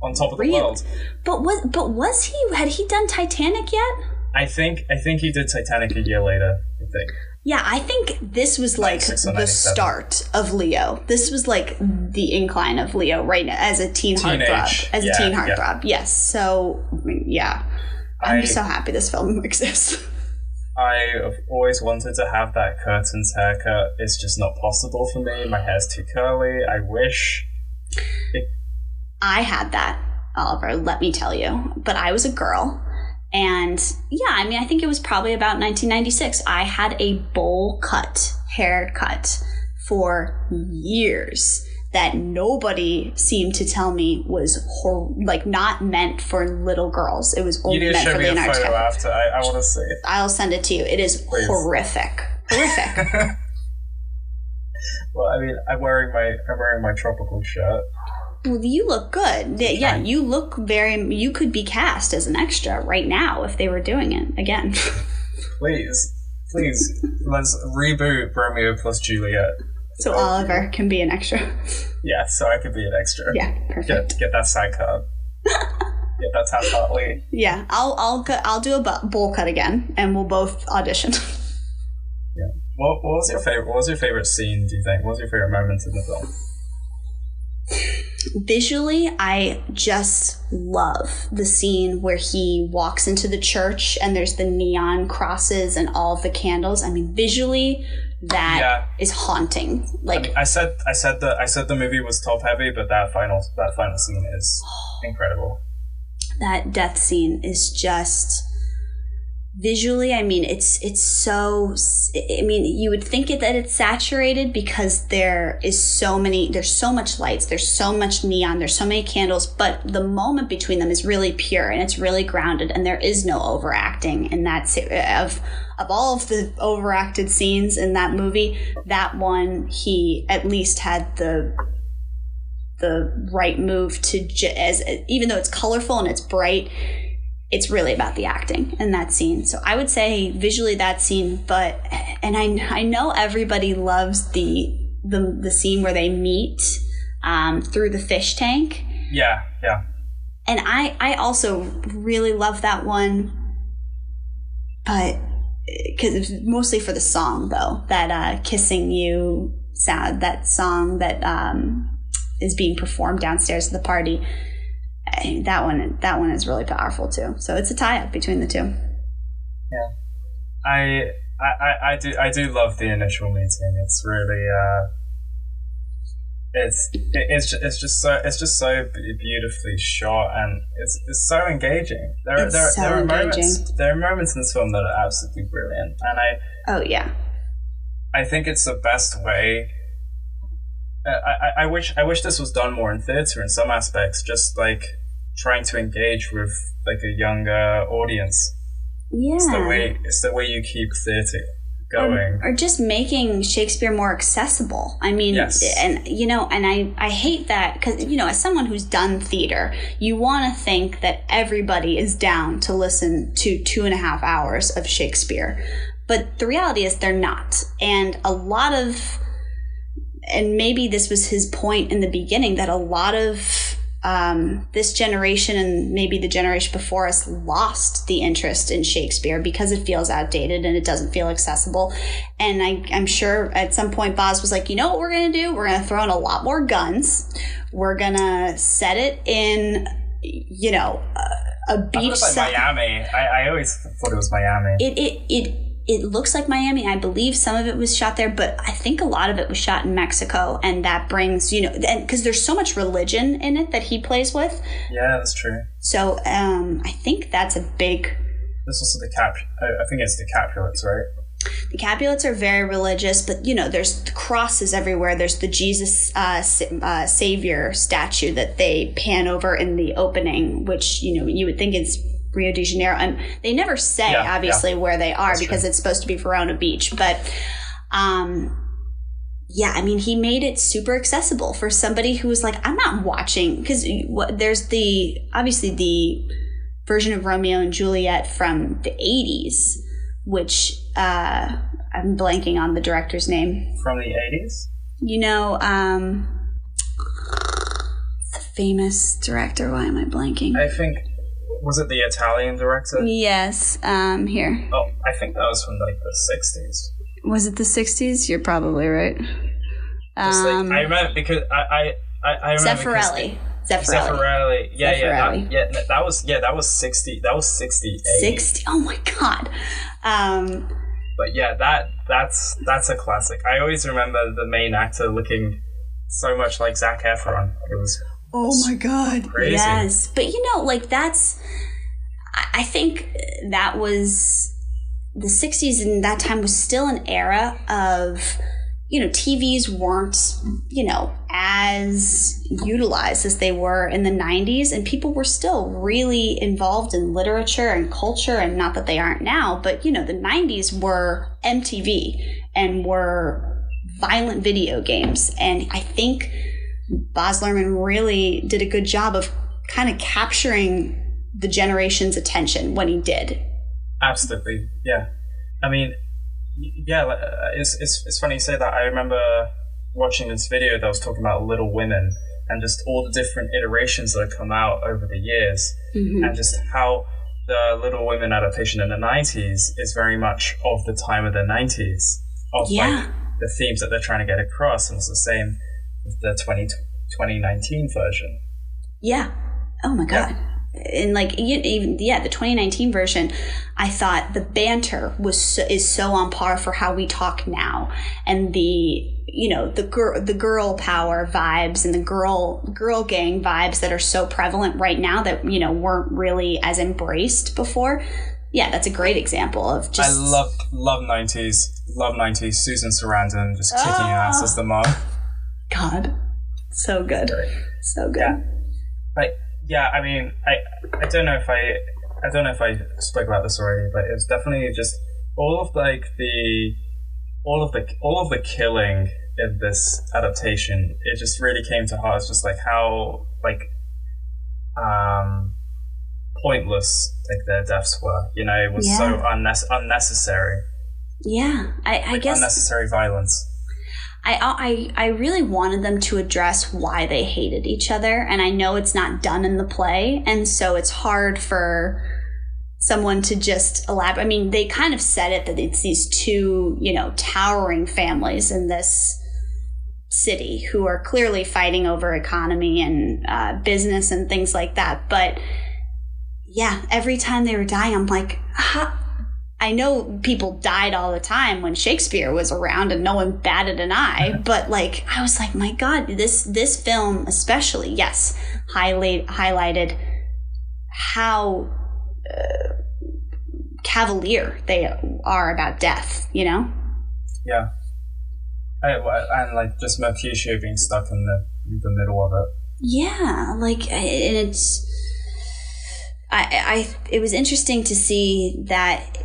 On top of the Really? world. But was but was he? Had he done Titanic yet? I think I think he did Titanic a year later, I think. Yeah, I think this was like the start of Leo. This was like the incline of Leo right now as a teen Teenage, heartthrob. As yeah, a teen yeah. heartthrob, yes. So I mean, yeah, I'm I- just so happy this film exists. I have always wanted to have that curtains haircut. It's just not possible for me. My hair's too curly. I wish. I had that, Oliver. Let me tell you. But I was a girl, and yeah, I mean, I think it was probably about 1996. I had a bowl cut haircut for years that nobody seemed to tell me was hor- like not meant for little girls. It was only meant for me a Leonardo photo after. I, I want to see it. I'll send it to you. It is Please. horrific. Horrific. Well, I mean, I'm wearing my I'm wearing my tropical shirt. Well, you look good. Yeah, Yeah, you look very. You could be cast as an extra right now if they were doing it again. Please, please, let's reboot Romeo plus Juliet. so Oliver can be an extra. Yeah, so I could be an extra. Yeah, perfect. Get get that side card. get that Taft Hartley. Yeah, I'll I'll cut- I'll do a bowl cut again, and we'll both audition. Yeah. What, what was your favorite? What was your favorite scene? Do you think? What was your favorite moment in the film? Visually, I just love the scene where he walks into the church and there's the neon crosses and all of the candles. I mean, visually, that is Yeah. haunting. Like, I said I said that I said the movie was top heavy, but that final that final scene is incredible. that death scene is just visually i mean it's it's so i mean you would think it that it's saturated because there is so many there's so much lights there's so much neon there's so many candles but the moment between them is really pure and it's really grounded and there is no overacting and that's of of all of the overacted scenes in that movie that one he at least had the the right move to as even though it's colorful and it's bright it's really about the acting in that scene. So i would say visually that scene but and i i know everybody loves the the, the scene where they meet um, through the fish tank. Yeah, yeah. and i i also really love that one but because mostly for the song though that uh kissing you sound that song that um is being performed downstairs at the party that one that one is really powerful too. So it's a tie up between the two. Yeah, I, I, I do I do love the initial meeting. It's really uh, it's it's it's just so it's just so beautifully shot and it's it's so engaging. There It's there, so there are engaging. moments there are moments in this film that are absolutely brilliant, and I Oh yeah, I think it's the best way. I, I, I wish I wish this was done more in theater in some aspects, just like trying to engage with like a younger audience. yeah. It's the way it's the way you keep theater going. or just making Shakespeare more accessible. I mean, Yes. and you know, and I I hate that because you know, as someone who's done theater, you want to think that everybody is down to listen to two and a half hours of Shakespeare, but the reality is they're not, and a lot of, and maybe this was his point in the beginning that a lot of. Um, this generation and maybe the generation before us lost the interest in Shakespeare because it feels outdated and it doesn't feel accessible. And I, I'm sure at some point Baz was like, you know what we're going to do? We're going to throw in a lot more guns. We're going to set it in, you know, a, thought beach. it was like Miami. I, I always thought it was Miami. it, it, it, it looks like Miami. I believe some of it was shot there, but I think a lot of it was shot in Mexico. And that brings, you know, because there's so much religion in it that he plays with. yeah, that's true. So um, I think that's a big This was the cap. I, I think it's the Capulets, right? The Capulets are very religious, but you know, there's the crosses everywhere. There's the Jesus uh, uh, Savior statue that they pan over in the opening, which you know you would think it's Rio de Janeiro, and they never say Yeah, obviously where they are That's because true. it's supposed to be Verona Beach, but. Um, yeah, I mean, he made it super accessible for somebody who was like, I'm not watching because there's the obviously the version of Romeo and Juliet from the 80s, which uh, I'm blanking on the director's name. From the 80s? You know, um, the famous director. Why am I blanking? I think. Was it the Italian director? yes, um, here. Oh, I think that was from like the 60s. Was it the 60s? You're probably right. It's like, Um, I remember because I. I I, I remember Zeffirelli. Zeffirelli. Zeffirelli. Yeah, yeah, that, yeah. That was yeah. That was sixty. That was sixty-eight. 60. Oh my God. Um, But yeah, that that's that's a classic. I always remember the main actor looking so much like Zac Efron. It was Oh my god. Crazy. Yes. But you know, like that's I- I think that was the 60s and that time was still an era of you know, TVs weren't, you know, as utilized as they were in the 90s and people were still really involved in literature and culture and not that they aren't now, but you know, the 90s were MTV and were violent video games and I think Baz Luhrmann really did a good job of kind of capturing the generation's attention when he did. absolutely yeah. I mean, yeah. uh, It's it's it's funny you say that. I remember watching this video that was talking about Little Women and just all the different iterations that have come out over the years. and just how the Little Women adaptation in the 90s is very much of the time of the 90s, of Yeah. like the themes that they're trying to get across, and it's the same the 20, 2019 version. Yeah. Oh my god. And like even yeah, the 2019 version, I thought the banter was so, is so on par for how we talk now, and the you know the girl the girl power vibes and the girl girl gang vibes that are so prevalent right now that you know weren't really as embraced before. Yeah, that's a great example of just I love love 90s, love 90s. Susan Sarandon just kicking ah. ass as the mom. God, so good, so good. Yeah. Like, yeah, I mean, I I don't know if I I don't know if I spoke about this already, but it's definitely just all of like the all of the all of the killing in this adaptation. It just really came to heart. It's just like how like um pointless like their deaths were. You know, it was so unne- unnecessary. Yeah, I, I guess unnecessary violence. I, I I really wanted them to address why they hated each other, and I know it's not done in the play, and so it's hard for someone to just elaborate. I mean, they kind of said it that it's these two, you know, towering families in this city who are clearly fighting over economy and uh, business and things like that. But yeah, every time they were dying, I'm like. I know people died all the time when Shakespeare was around and no one batted an eye, but like I was like, my God, this this film especially, yes, highlight highlighted how uh, cavalier they are about death. You know? Yeah. I, and like just Mercutio being stuck in the in the middle of it. Yeah, like and it's. I, I it was interesting to see that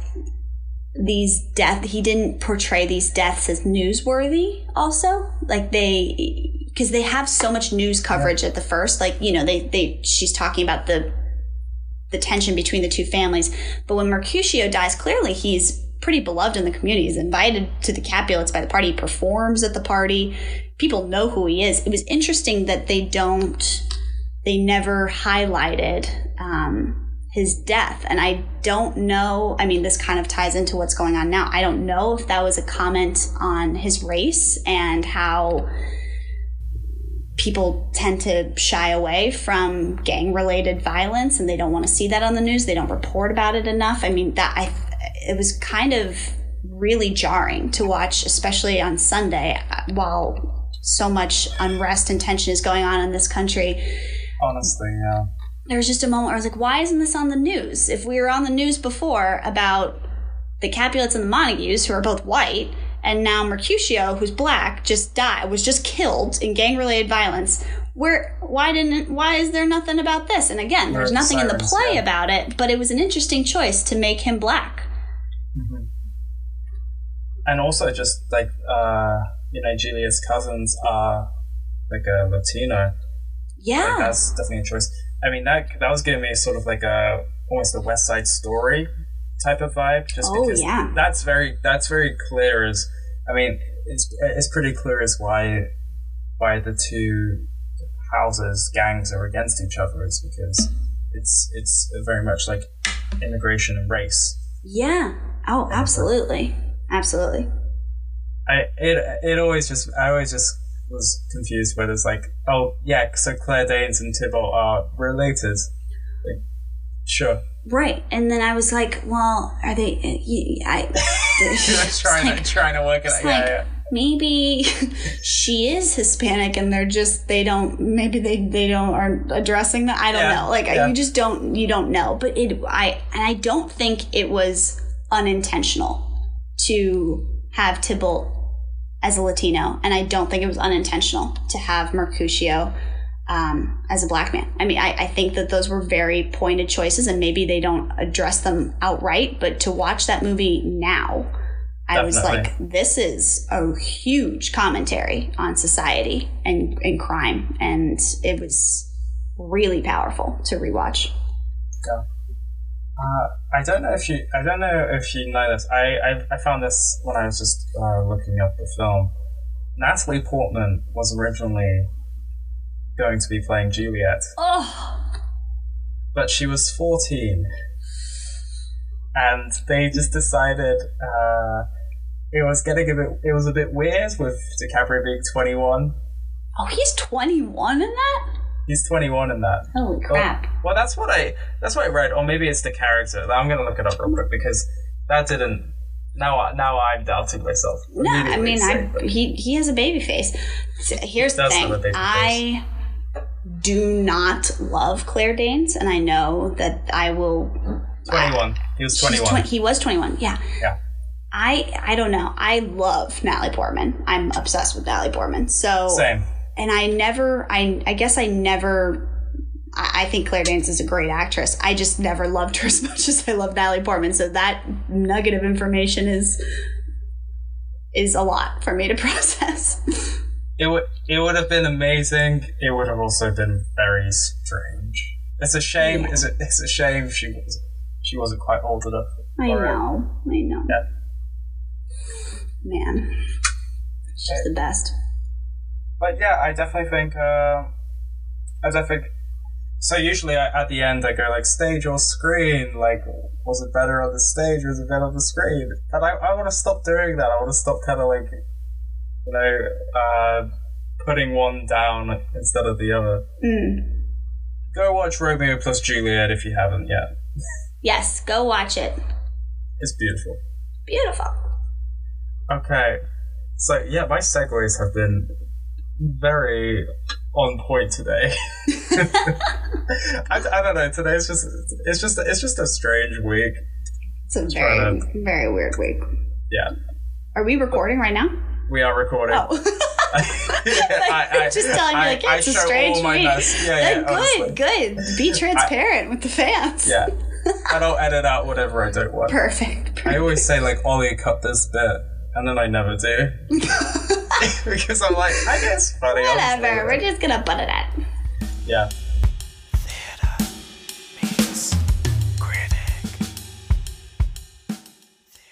these death he didn't portray these deaths as newsworthy also. Like they because they have so much news coverage yeah. at the first like you know they they she's talking about the the tension between the two families. But when mercutio dies clearly he's pretty beloved in the community. He's invited to the capulets by the party. He performs at the party. People know who he is. It was interesting that they don't they never highlighted um, his death. And I don't know, I mean, this kind of ties into what's going on now. I don't know if that was a comment on his race and how people tend to shy away from gang related violence and they don't want to see that on the news. They don't report about it enough. I mean, that I, it was kind of really jarring to watch, especially on Sunday uh, while so much unrest and tension is going on in this country. Honestly, yeah there was just a moment where I was like, why isn't this on the news? If we were on the news before about the Capulets and the Montagues, who are both white, and now Mercutio, who's black, just died, was just killed in gang related violence. Where why didn't why is there nothing about this? And again, there's nothing sirens, in the play yeah. about it, but it was an interesting choice to make him black. Mm-hmm. And also, just like uh, you know, Juliet's cousins are like a Latino. Yeah, like that's definitely a choice. I mean that that was giving me sort of like a almost a West Side Story type of vibe, just oh, because yeah. that's very that's very clear. As I mean, it's it's pretty clear as why why the two houses gangs are against each other is because it's it's very much like immigration and race. Yeah. Oh, absolutely, absolutely. I it it always just I always just was confused whether it's like, oh yeah, so Claire Danes and Tybalt are related. Like, sure. Right, and then I was like, well, are they? Uh, I trying like, to trying to work it out. Like, yeah. Maybe she is Hispanic, and they're just they don't. Maybe they they don't aren't addressing that. I don't yeah, know. Like yeah. you just don't you don't know. But it I and I don't think it was unintentional to have Tybalt as a Latino, and I don't think it was unintentional to have Mercutio um, as a black man. I mean, I, I, think that those were very pointed choices, and maybe they don't address them outright. But to watch that movie now, I was like, this is a huge commentary on society and, and crime, and it was really powerful to rewatch. Yeah. Uh, I don't know if you I don't know if you know this. I I, I found this when I was just uh, looking up the film. Natalie Portman was originally going to be playing Juliet. Oh. But she was 14. And they just decided uh, it was getting a bit it was a bit weird with DiCaprio being 21. Oh, he's 21 in that? He's 21 in that. Holy crap! Well, well, that's what I that's what I read, or maybe it's the character. I'm gonna look it up real quick because that didn't. Now, now I'm doubting myself. No, I mean, I, he he has a baby face. Here's the thing: I do not love Claire Danes, and I know that I will. Uh, 21. he was 21. he was 21. Yeah. Yeah. I I don't know. I love Natalie Portman. I'm obsessed with Natalie Portman. So same and I never, I, I guess I never I think Claire Danes is a great actress. I just never loved her as much as I love Natalie Portman. So that nugget of information is is a lot for me to process. It would it would have been amazing. It would have also been very strange. It's a shame. Yeah. It's, a, it's a shame she was she wasn't quite old enough. I know. It. I know. Yeah. Man, she's the best but yeah, I definitely think. Uh, I definitely. So usually I, at the end I go like stage or screen. Like, was it better on the stage or was it better on the screen? And I, I want to stop doing that. I want to stop kind of like, you know, uh, putting one down instead of the other. Mm. Go watch Romeo plus Juliet if you haven't yet. Yes, go watch it. It's beautiful. Beautiful. Okay. So yeah, my segues have been very on point today. I, I don't know. Today's just it's just it's just a strange week. It's a very, very weird week. Yeah, Are we recording right now? we are recording. Oh. just telling you, like, yeah, it's a strange week. best. Yeah, yeah, good, honestly. good. Be transparent with the fans. Yeah, and I'll edit out whatever I don't want. Perfect. I always say like, Ollie, cut this bit, and then I never do because I'm like, I guess funny. Whatever. We're just gonna butt it at. yeah. Theater meets critic.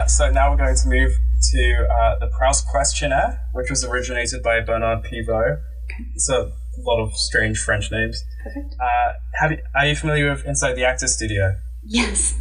So now we're going to move to uh, the Proust questionnaire, which was originated by Bernard Pivot. It's a lot of strange French names. Perfect. Uh, have you, are you familiar with Inside the Actor Studio? Yes.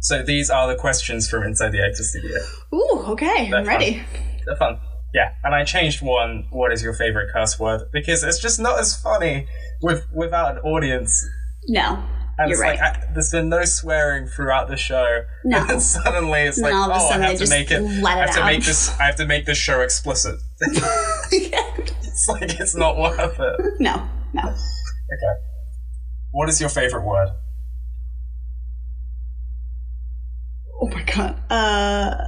So these are the questions from Inside the Actor Studio. Ooh, okay. They're I'm ready. They're fun. Yeah, and I changed one. What is your favorite curse word? Because it's just not as funny with without an audience. No. And You're it's right. like I, there's been no swearing throughout the show. No. And suddenly it's like, then all of a oh, I have to make it. let I have it to out. make this. I have to make this show explicit. it's like it's not worth it. no. No. Okay. What is your favorite word? Oh my god. Uh.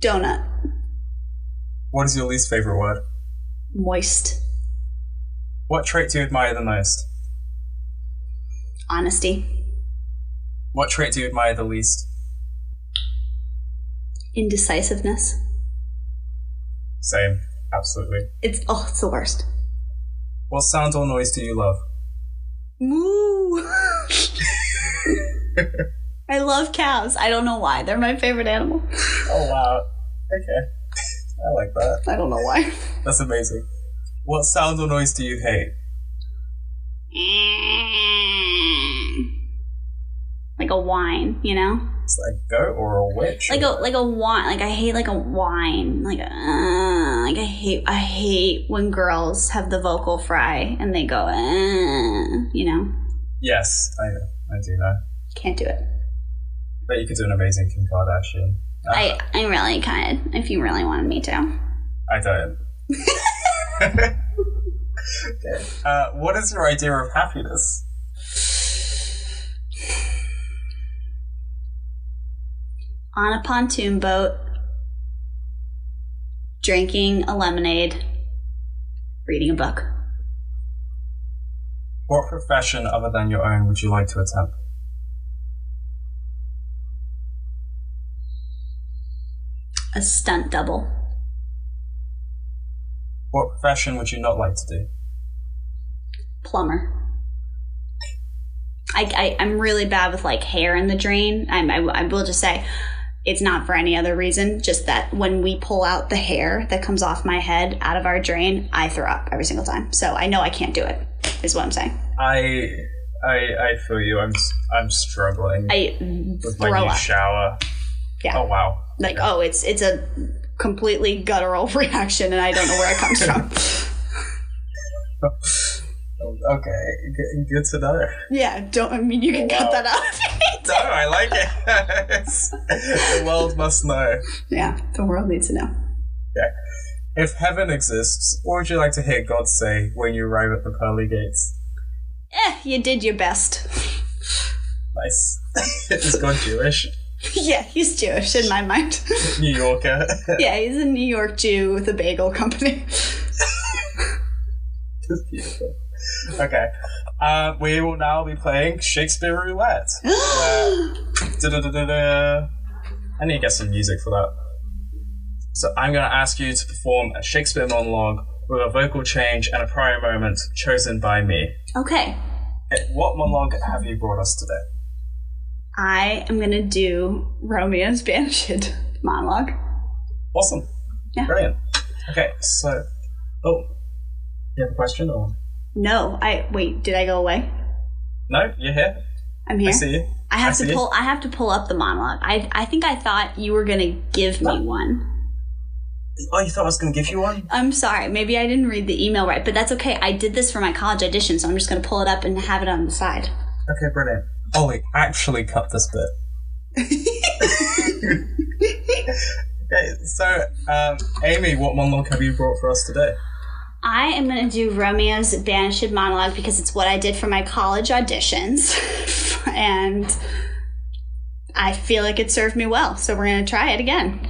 Donut. What is your least favorite word? Moist. What trait do you admire the most? Honesty. What trait do you admire the least? Indecisiveness. Same. Absolutely. It's oh, it's the worst. What sound or noise do you love? Moo. I love cows. I don't know why. They're my favorite animal. Oh wow. Okay. I like that. I don't know why. That's amazing. What sound or noise do you hate? Like a whine, you know? It's like a goat or a witch. Like a like a whine. Like I hate like a whine. Like a, uh, like I hate I hate when girls have the vocal fry and they go uh, you know. yes, I I do that. Can't do it. Bet you could do an amazing Kim Kardashian. Uh, I I really kind if you really wanted me to. I don't. okay. Uh, what is your idea of happiness? On a pontoon boat, drinking a lemonade, reading a book. What profession other than your own would you like to attempt? A stunt double. What profession would you not like to do? plumber. I, I I'm really bad with like hair in the drain. I'm, I I will just say it's not for any other reason. Just that when we pull out the hair that comes off my head out of our drain, I throw up every single time. So I know I can't do it. Is what I'm saying. I I I feel you. I'm I'm struggling I with my new up. shower. Yeah. Oh wow. Like oh, it's it's a completely guttural reaction, and I don't know where it comes from. Okay, good, to know. yeah, don't. I mean, you can cut that out. No, I like it. The world must know. yeah, the world needs to know. Yeah. If heaven exists, what would you like to hear God say when you arrive at the pearly gates? Eh, you did your best. Nice. Is God Jewish? yeah, he's Jewish in my mind. New Yorker. yeah, he's a New York Jew with a bagel company. That's beautiful. Okay. Uh, we will now be playing Shakespeare Roulette. Da-da-da-da-da. I need to get some music for that. So I'm going to ask you to perform a Shakespeare monologue with a vocal change and a prior moment chosen by me. okay, Eh, What monologue have you brought us today? I am gonna do Romeo's banished monologue. Awesome. Yeah. Brilliant. Okay, so. Oh. You have a question or? No, I wait. Did I go away? No, you're here. I'm here. I see you. I have I to you. pull. I have to pull up the monologue. I I think I thought you were gonna give me one. Oh, you thought I was going to give you one? I'm sorry. Maybe I didn't read the email right, but that's okay. I did this for my college audition, so I'm just going to pull it up and have it on the side. Okay, brilliant. Ollie, actually cut this bit. okay, so, um, Amy, what monologue have you brought for us today? I am going to do Romeo's Banished monologue because it's what I did for my college auditions. and I feel like it served me well, so we're going to try it again.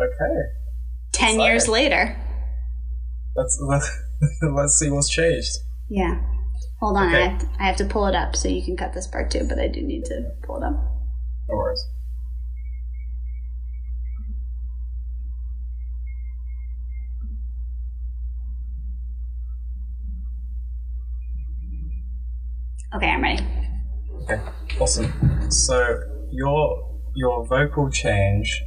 Okay, 10 years later. let's let's see what's changed. Yeah. Hold on, Okay. I, have to, I have to pull it up so you can cut this part too, but I do need to pull it up. No worries. Okay, I'm ready. Okay, awesome. So your your vocal change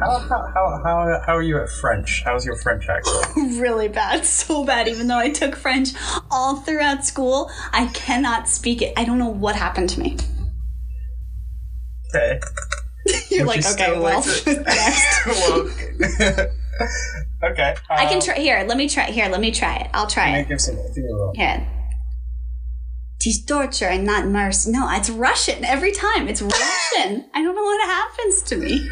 how how how how, how are you at French? How's your French accent? Really bad, so bad. Even though I took French all throughout school, I cannot speak it. I don't know what happened to me. Okay. You're Would like, you okay, well, next. well, okay. I can um, try. Here, let me try. Here, let me try it. I'll try it. give some give me. Here. Tis torture and not mercy. No, it's Russian every time. It's Russian. I don't know what happens to me.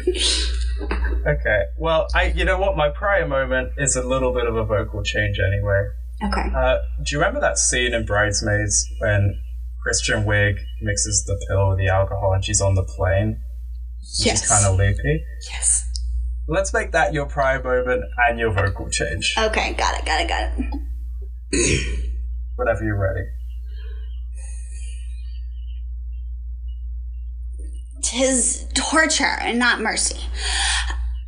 Okay. Well, I you know what? My prior moment is a little bit of a vocal change anyway. Okay. Uh, do you remember that scene in Bridesmaids when Kristen Wiig mixes the pill with the alcohol and she's on the plane? yes. She's kind of loopy. yes. Let's make that your prior moment and your vocal change. Okay, got it, got it, got it. Whenever you're ready. Tis torture and not mercy.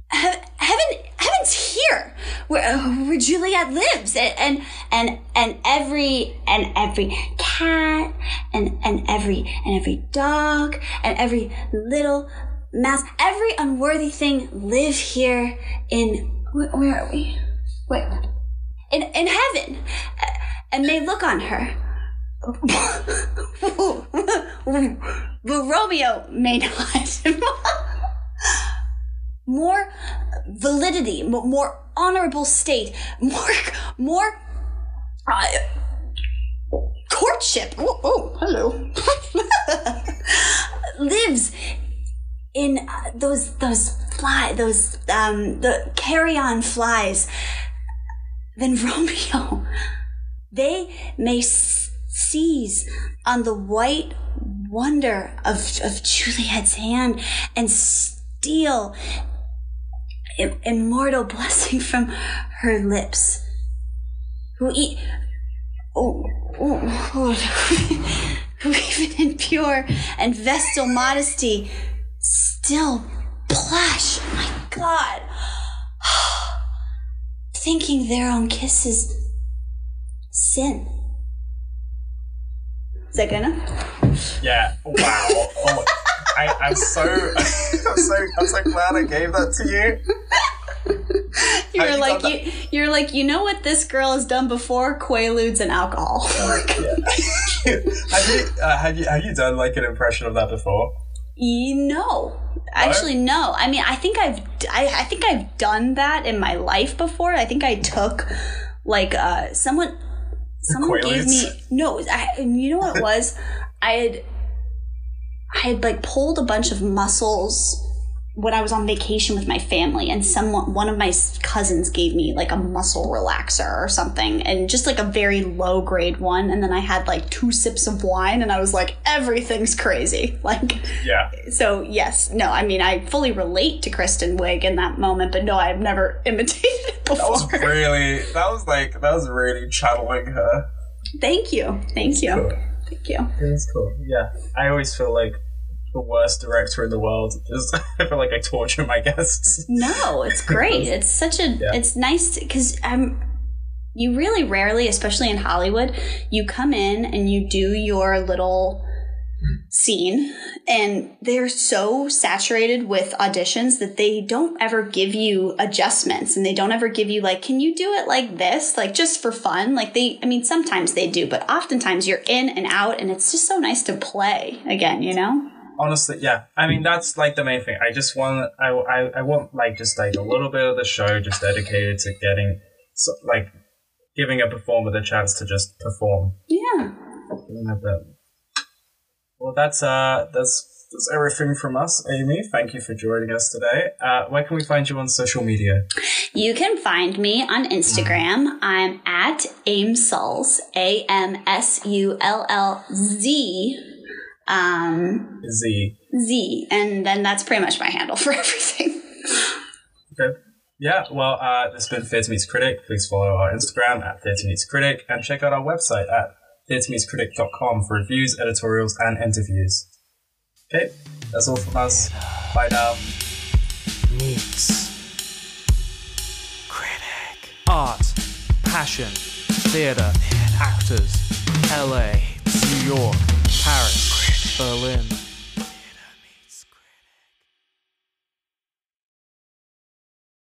Heaven, heaven's here, where where Juliet lives, and and and, and every and every cat, and and every and every dog, and every little mouse, every unworthy thing live here in where, where are we? Wait, in in heaven, and may look on her. but Romeo may not. more validity, more honorable state, more, more uh, courtship. Oh, oh hello. Lives in uh, those those fly those um the carry-on flies. Then Romeo, they may seize on the white wonder of of Juliet's hand and steal im- immortal blessing from her lips. Who eat. Oh, oh, oh. who even in pure and vestal modesty still blush. My God. Thinking their own kisses sin. Is that good enough? Yeah. Wow. Oh, I, I'm so, I'm so, I'm so glad I gave that to you. You're you like you. You're like you know what this girl has done before: quaaludes and alcohol. have you, uh, have you, have you done like an impression of that before? You know, actually, no. I mean, I think I've, I, I think I've done that in my life before. I think I took, like, uh, someone, someone gave me no. I, you know what it was? I had, I had like pulled a bunch of muscles when I was on vacation with my family, and someone, one of my cousins, gave me like a muscle relaxer or something, and just like a very low grade one. And then I had like two sips of wine, and I was like, everything's crazy, like Yeah. so yes, no, I mean I fully relate to Kristen Wiig in that moment, but no, I've never imitated it before That was really, that was like, that was really channeling her. Thank you, thank you, Cool. thank you. It was cool. Yeah. I always feel like the worst director in the world is, I feel like I torture my guests. No, it's great. It's such a. Yeah. It's nice because I'm. Um, you really rarely, especially in Hollywood, you come in and you do your little scene, and they're so saturated with auditions that they don't ever give you adjustments, and they don't ever give you like, can you do it like this, like just for fun? Like they, I mean, sometimes they do, but oftentimes you're in and out, and it's just so nice to play again, you know. Honestly, yeah. I mean, that's like the main thing. I just want, I, I, I want like just like a little bit of the show just dedicated to getting, so, like, giving a performer the chance to just perform. Yeah. Giving a bit. Well, that's uh, that's that's everything from us, Amy. Thank you for joining us today. Uh, where can we find you on social media? You can find me on Instagram. I'm at AimSulz, A M S U L L Z. Um, Z. Z. And then that's pretty much my handle for everything. Okay. Yeah, well, uh, this has been Theatre Meets Critic. Please follow our Instagram at Theatre Meets Critic and check out our website at theatremeetscritic.com for reviews, editorials, and interviews. Okay, that's all from us. Bye now. Meets critic. Art, passion, theatre, actors, LA, New York, Paris, Berlin.